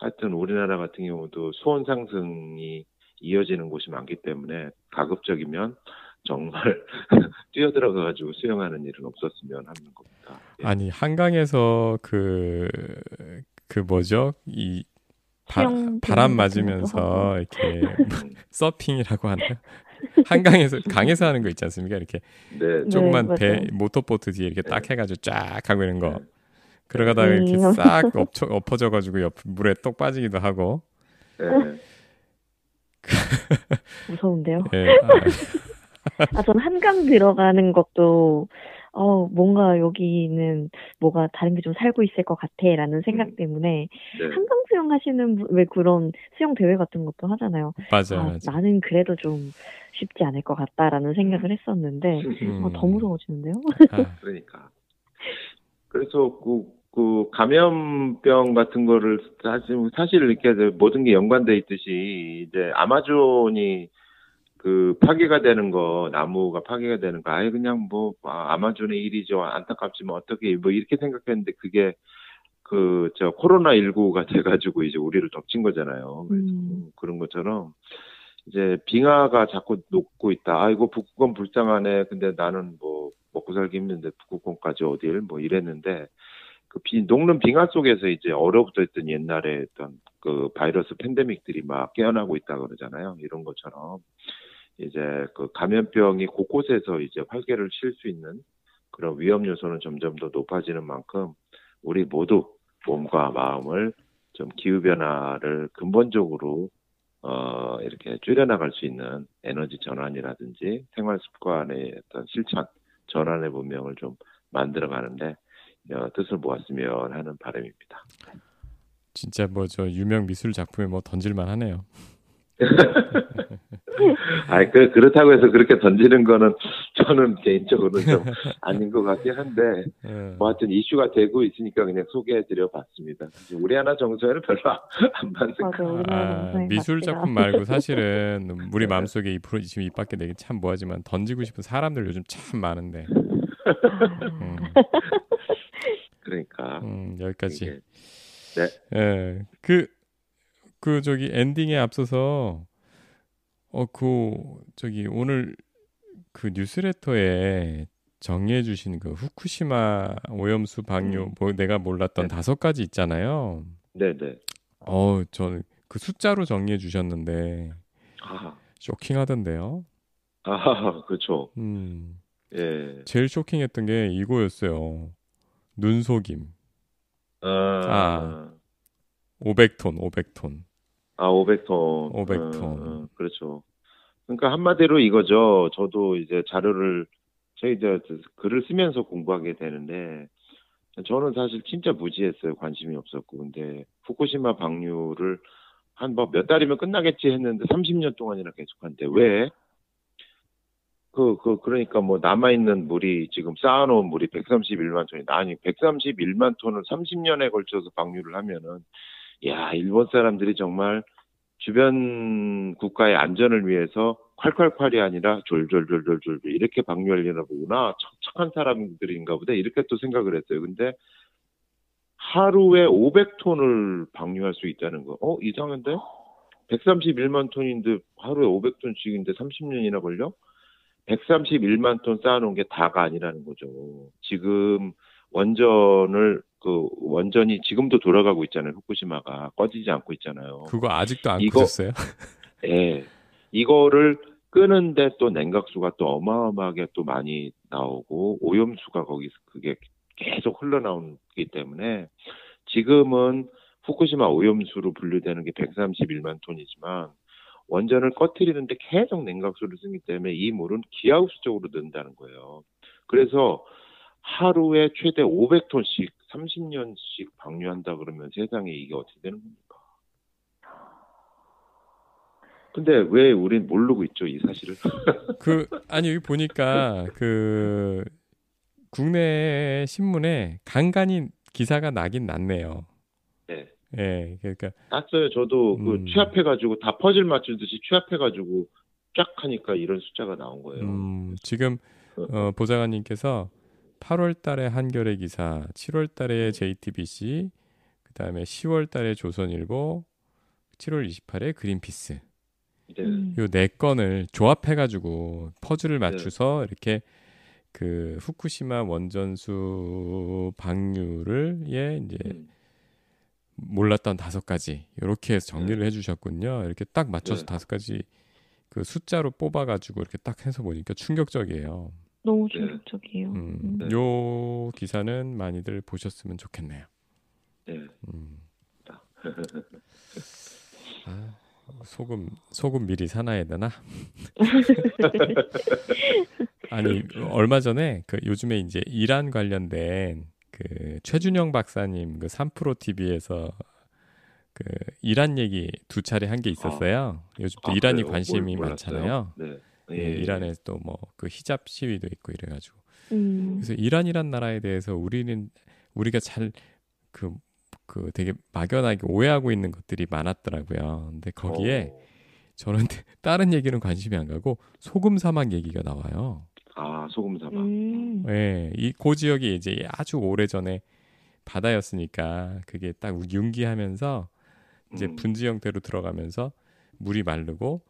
Speaker 3: 하여튼 우리나라 같은 경우도 수온 상승이 이어지는 곳이 많기 때문에 가급적이면 정말 뛰어들어가 가지고 수영하는 일은 없었으면 하는 겁니다. 예.
Speaker 2: 아니 한강에서 그그 뭐죠 이 바, 바람 맞으면서 이렇게
Speaker 3: 음,
Speaker 2: 서핑이라고 하나요? 한강에서 강에서 하는 거 있지 않습니까? 이렇게
Speaker 3: 네,
Speaker 2: 조그만
Speaker 4: 맞아요.
Speaker 2: 배 모터보트 뒤에 이렇게 딱 해가지고 쫙 하고 이런 거
Speaker 3: 네.
Speaker 2: 그러다가 이렇게
Speaker 4: 음.
Speaker 2: 싹 엎쳐, 엎어져가지고 옆 물에 똑 빠지기도 하고
Speaker 3: 네.
Speaker 4: 무서운데요.
Speaker 2: 예,
Speaker 4: 아, 전 한강 들어가는 것도, 어, 뭔가 여기는 뭐가 다른 게 좀 살고 있을 것 같아, 라는 생각
Speaker 3: 음.
Speaker 4: 때문에,
Speaker 3: 네.
Speaker 4: 한강 수영 하시는, 분- 왜 그런 수영 대회 같은 것도 하잖아요.
Speaker 2: 맞아요,
Speaker 4: 아,
Speaker 2: 맞아요.
Speaker 4: 나는 그래도 좀 쉽지 않을 것 같다라는 생각을 했었는데,
Speaker 2: 음.
Speaker 4: 어, 더 무서워지는데요?
Speaker 2: 아,
Speaker 3: 그러니까. 그래서 그, 그 감염병 같은 거를 사실 사실 이렇게 모든 게 연관돼 있듯이 이제 아마존이 그 파괴가 되는 거 나무가 파괴가 되는 거 아예 그냥 뭐 아, 아마존의 일이죠 안타깝지만 어떻게 뭐 이렇게 생각했는데 그게 그 저 코로나 19가 돼가지고 이제 우리를 덮친 거잖아요. 그래서
Speaker 4: 음.
Speaker 3: 그런 것처럼 이제 빙하가 자꾸 녹고 있다. 아이고 북극권 불쌍하네. 근데 나는 뭐 먹고 살기 힘든데 북극권까지 어딜 뭐 이랬는데 그 비, 녹는 빙하 속에서 이제 얼어붙어 있던 옛날에 어떤 그 바이러스 팬데믹들이 막 깨어나고 있다 그러잖아요. 이런 것처럼 이제 그 감염병이 곳곳에서 이제 활개를 칠 수 있는 그런 위험 요소는 점점 더 높아지는 만큼 우리 모두 몸과 마음을 좀 기후 변화를 근본적으로 어 이렇게 줄여나갈 수 있는 에너지 전환이라든지 생활 습관의 어떤 실천 전환의 문명을 좀 만들어가는데 어, 뜻을 모았으면 하는 바람입니다.
Speaker 2: 진짜 뭐 저 유명 미술 작품에 뭐 던질만 하네요.
Speaker 3: 아, 그 그렇다고 해서 그렇게 던지는 거는 저는 개인적으로는 좀 아닌 것 같긴 한데
Speaker 2: 예.
Speaker 3: 뭐 하여튼 이슈가 되고 있으니까 그냥 소개해드려 봤습니다. 우리 하나 정서에는 별로 안
Speaker 4: 맞아요. 우리나라
Speaker 2: 아, 미술 작품 말고 사실은 우리
Speaker 3: 네.
Speaker 2: 마음속에 이 프로 지금 입 밖에 내기 참 뭐하지만 던지고 싶은 사람들 요즘 참 많은데 음,
Speaker 3: 그러니까
Speaker 2: 음, 여기까지
Speaker 3: 이게
Speaker 2: 예, 그, 그, 저기, 엔딩에 앞서서, 어, 그, 저기, 오늘 그 뉴스레터에 정리해 주신 그 후쿠시마 오염수 방류,
Speaker 3: 음.
Speaker 2: 뭐 내가 몰랐던
Speaker 3: 네.
Speaker 2: 다섯 가지 있잖아요.
Speaker 3: 네 네
Speaker 2: 어, 저는 그 숫자로 정리해 주셨는데,
Speaker 3: 아,
Speaker 2: 쇼킹하던데요.
Speaker 3: 아 그렇죠
Speaker 2: 음,
Speaker 3: 예
Speaker 2: 제일 쇼킹했던 게 이거였어요. 눈속임.
Speaker 3: 아,
Speaker 2: 500톤, 500톤.
Speaker 3: 아 500톤
Speaker 2: 500톤.
Speaker 3: 어, 그렇죠 그러니까 한마디로 이거죠 저도 이제 자료를 저희 이제 글을 쓰면서 공부하게 되는데 저는 사실 진짜 무지했어요 관심이 없었고 근데 후쿠시마 방류를 한뭐몇 달이면 끝나겠지 했는데 30년 동안이나 계속한데 왜? 그, 그, 그러니까 뭐 남아있는 물이 지금 쌓아놓은 물이 131만 톤이 아니 131만 톤을 30년에 걸쳐서 방류를 하면은 야 일본 사람들이 정말 주변 국가의 안전을 위해서 콸콸콸이 아니라 졸졸졸졸졸 이렇게 방류하려나 보구나 참 착한 사람들인가 보다 이렇게 또 생각을 했어요 근데 하루에 500톤을 방류할 수 있다는 거. 어, 이상한데? 131만 톤인데 하루에 500톤씩인데 30년이나 걸려? 131만 톤 쌓아놓은 게 다가 아니라는 거죠. 지금 원전을 그 원전이 지금도 돌아가고 있잖아요. 후쿠시마가 꺼지지 않고 있잖아요.
Speaker 2: 그거 아직도 안
Speaker 3: 이거-
Speaker 2: 끄셨어요?
Speaker 3: 예. 이거를 끄는데 또 냉각수가 또 어마어마하게 또 많이 나오고 오염수가 거기서 그게 계속 흘러나오기 때문에 지금은 후쿠시마 오염수로 분류되는 게 131만 톤이지만 원전을 꺼트리는데 계속 냉각수를 쓰기 때문에 이 물은 기하급수 쪽으로 는다는 거예요. 그래서 하루에 최대 500톤씩 30년씩 방류한다 그러면 세상에 이게 어떻게 되는 겁니까? 근데 왜 우린 모르고 있죠, 이 사실을?
Speaker 2: 그 아니 여기 보니까 그 국내 신문에 간간히 기사가 나긴 났네요.
Speaker 3: 네.
Speaker 2: 예, 그러니까
Speaker 3: 땄어요. 저도
Speaker 2: 음.
Speaker 3: 그 취합해가지고 다 퍼즐 맞추듯이 취합해가지고 쫙 하니까 이런 숫자가 나온 거예요.
Speaker 2: 음, 지금 어, 보좌관님께서 8월 달에 한겨레 기사, 7월 달에 JTBC, 그 다음에 10월 달에 조선일보, 7월 28에 그린피스.
Speaker 3: 네.
Speaker 4: 음.
Speaker 2: 요네 건을 조합해 가지고 퍼즐을 맞춰서 이렇게 그 후쿠시마 원전수 방류를 예 이제
Speaker 3: 음.
Speaker 2: 몰랐던 다섯 가지 이렇게 해서 정리를 해주셨군요. 이렇게 딱 맞춰서
Speaker 3: 네.
Speaker 2: 다섯 가지 그 숫자로 뽑아가지고 이렇게 딱 해서 보니까 충격적이에요.
Speaker 4: 너무
Speaker 3: 네.
Speaker 4: 충격적이에요.
Speaker 2: 음,
Speaker 4: 음.
Speaker 3: 네.
Speaker 2: 요 기사는 많이들 보셨으면 좋겠네요.
Speaker 3: 네.
Speaker 2: 음. 아, 소금 소금 미리 사놔야 되나? 아니 얼마 전에 그 요즘에 이제 이란 관련된 그 최준영 박사님 그 3프로 TV에서 그 이란 얘기 두 차례 한 게 있었어요. 요즘 또
Speaker 3: 아,
Speaker 2: 이란이
Speaker 3: 그래요?
Speaker 2: 관심이
Speaker 3: 몰- 몰랐어요.
Speaker 2: 많잖아요.
Speaker 3: 네.
Speaker 2: 예,
Speaker 3: 예.
Speaker 2: 이란에 또 뭐 그 히잡 시위도 있고 이래가지고
Speaker 4: 음.
Speaker 2: 그래서 이란이란 나라에 대해서 우리는 우리가 잘그그 되게 막연하게 오해하고 있는 것들이 많았더라고요. 근데 거기에
Speaker 3: 어.
Speaker 2: 저는 다른 얘기는 관심이 안 가고 소금 사막 얘기가 나와요.
Speaker 3: 아 소금 사막.
Speaker 4: 음.
Speaker 2: 예, 이고 지역이 이제 아주 오래 전에 바다였으니까 그게 딱 융기하면서 이제
Speaker 3: 음.
Speaker 2: 분지 형태로 들어가면서 물이 마르고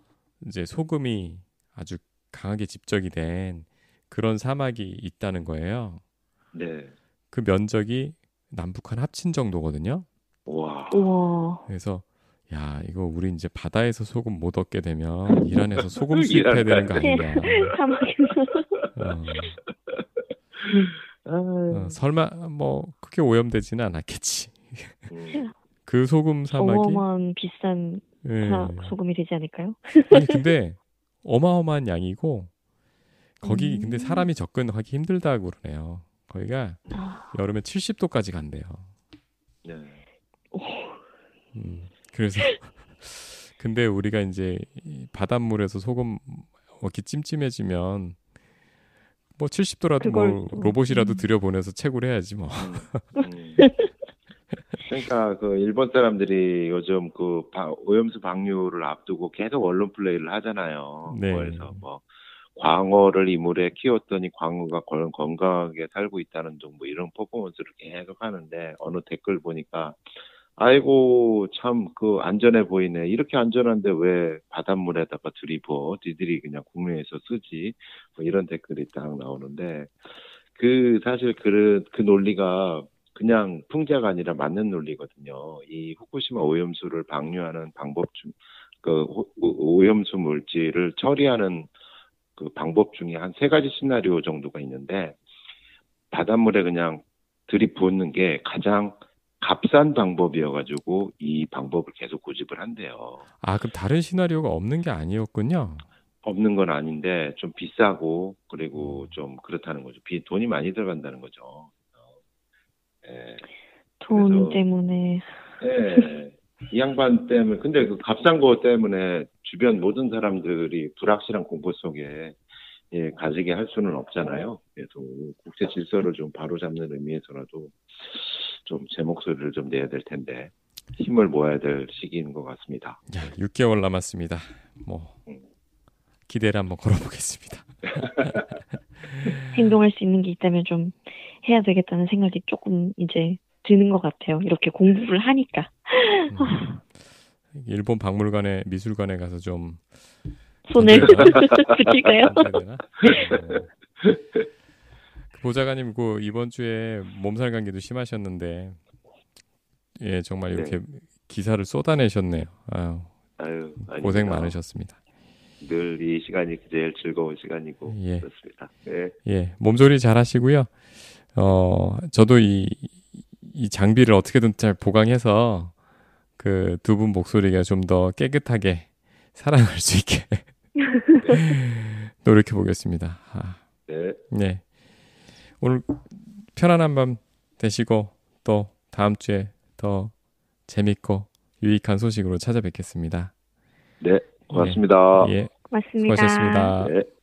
Speaker 2: 이제 소금이 아주 강하게 집적이 된 그런 사막이 있다는 거예요.
Speaker 3: 네.
Speaker 2: 그 면적이 남북한 합친 정도거든요.
Speaker 3: 와.
Speaker 4: 우와.
Speaker 2: 그래서 야 이거 우리 이제 바다에서 소금 못 얻게 되면 이란에서 소금 수입해야 되는 거 아닌가?
Speaker 4: 사막에서.
Speaker 2: 어,
Speaker 3: 아,
Speaker 2: 어, 설마 뭐 크게 오염되지는 않았겠지.
Speaker 3: 음.
Speaker 2: 그 소금 사막이
Speaker 4: 어마어마한 비싼
Speaker 2: 예.
Speaker 4: 사- 소금이 되지 않을까요?
Speaker 2: 아니 근데 어마어마한 양이고 거기
Speaker 4: 음.
Speaker 2: 근데 사람이 접근하기 힘들다고 그러네요. 거기가
Speaker 4: 아,
Speaker 2: 여름에 70도까지 간대요.
Speaker 3: 네.
Speaker 2: 음, 그래서 근데 우리가 이제 이 바닷물에서 소금 먹기 찜찜해지면 뭐 70도라도 뭐
Speaker 4: 그걸 또,
Speaker 2: 로봇이라도
Speaker 4: 음.
Speaker 2: 들여보내서 채굴 해야지 뭐.
Speaker 3: 음. 음. 그러니까 그 일본 사람들이 요즘 그 바- 오염수 방류를 앞두고 계속 언론 플레이를 하잖아요.
Speaker 2: 네.
Speaker 3: 그래서 뭐 광어를 이물에 키웠더니 광어가 건- 건강하게 살고 있다는 등 뭐 이런 퍼포먼스를 계속 하는데 어느 댓글 보니까 아이고 참 그 안전해 보이네. 이렇게 안전한데 왜 바닷물에다가 들이부어? 니들이 그냥 국내에서 쓰지? 뭐 이런 댓글이 딱 나오는데 그 사실 그, 그 논리가 그냥 풍자가 아니라 맞는 논리거든요. 이 후쿠시마 오염수를 방류하는 방법 중, 그 오염수 물질을 처리하는 그 방법 중에 한 세 가지 시나리오 정도가 있는데 바닷물에 그냥 들이붓는 게 가장 값싼 방법이어가지고 이 방법을 계속 고집을 한대요.
Speaker 2: 아 그럼 다른 시나리오가 없는 게 아니었군요.
Speaker 3: 없는 건 아닌데 좀 비싸고 그리고 좀 그렇다는 거죠. 비 돈이 많이 들어간다는 거죠. 예.
Speaker 4: 돈
Speaker 3: 그래서-
Speaker 4: 때문에.
Speaker 3: 예. 이 양반 때문에 근데 그 값싼 거 때문에 주변 모든 사람들이 불확실한 공포 속에 예, 가지게 할 수는 없잖아요. 그래서 국제 질서를 좀 바로잡는 의미에서라도 좀 제 목소리를 좀 내야 될 텐데 힘을 모아야 될 시기인 것 같습니다.
Speaker 2: 야 6개월 남았습니다. 뭐 기대를 한번 걸어보겠습니다.
Speaker 4: 행동할 수 있는 게 있다면 좀 해야 되겠다는 생각이 조금 이제 드는 것 같아요. 이렇게 공부를 하니까.
Speaker 2: 음, 일본 박물관에 미술관에 가서 좀
Speaker 4: 손을 붙일까요?
Speaker 2: 보좌관님 그 이번 주에 몸살 감기도 심하셨는데 예 정말 이렇게 기사를 쏟아내셨네요. 아유,
Speaker 3: 아유,
Speaker 2: 고생. 많으셨습니다.
Speaker 3: 늘 이 시간이 제일 즐거운 시간이고
Speaker 2: 예.
Speaker 3: 그렇습니다. 예.
Speaker 2: 예, 몸조리 잘 하시고요. 어, 저도 이, 이 장비를 어떻게든 잘 보강해서 그 두 분 목소리가 좀 더 깨끗하게 살아날 수 있게 노력해 보겠습니다. 아,
Speaker 3: 네.
Speaker 2: 네. 오늘 편안한 밤 되시고 또 다음 주에 더 재밌고 유익한 소식으로 찾아뵙겠습니다.
Speaker 3: 네. 고맙습니다.
Speaker 2: 예,
Speaker 4: 맞습니다.
Speaker 2: 수고하셨습니다.
Speaker 3: 네.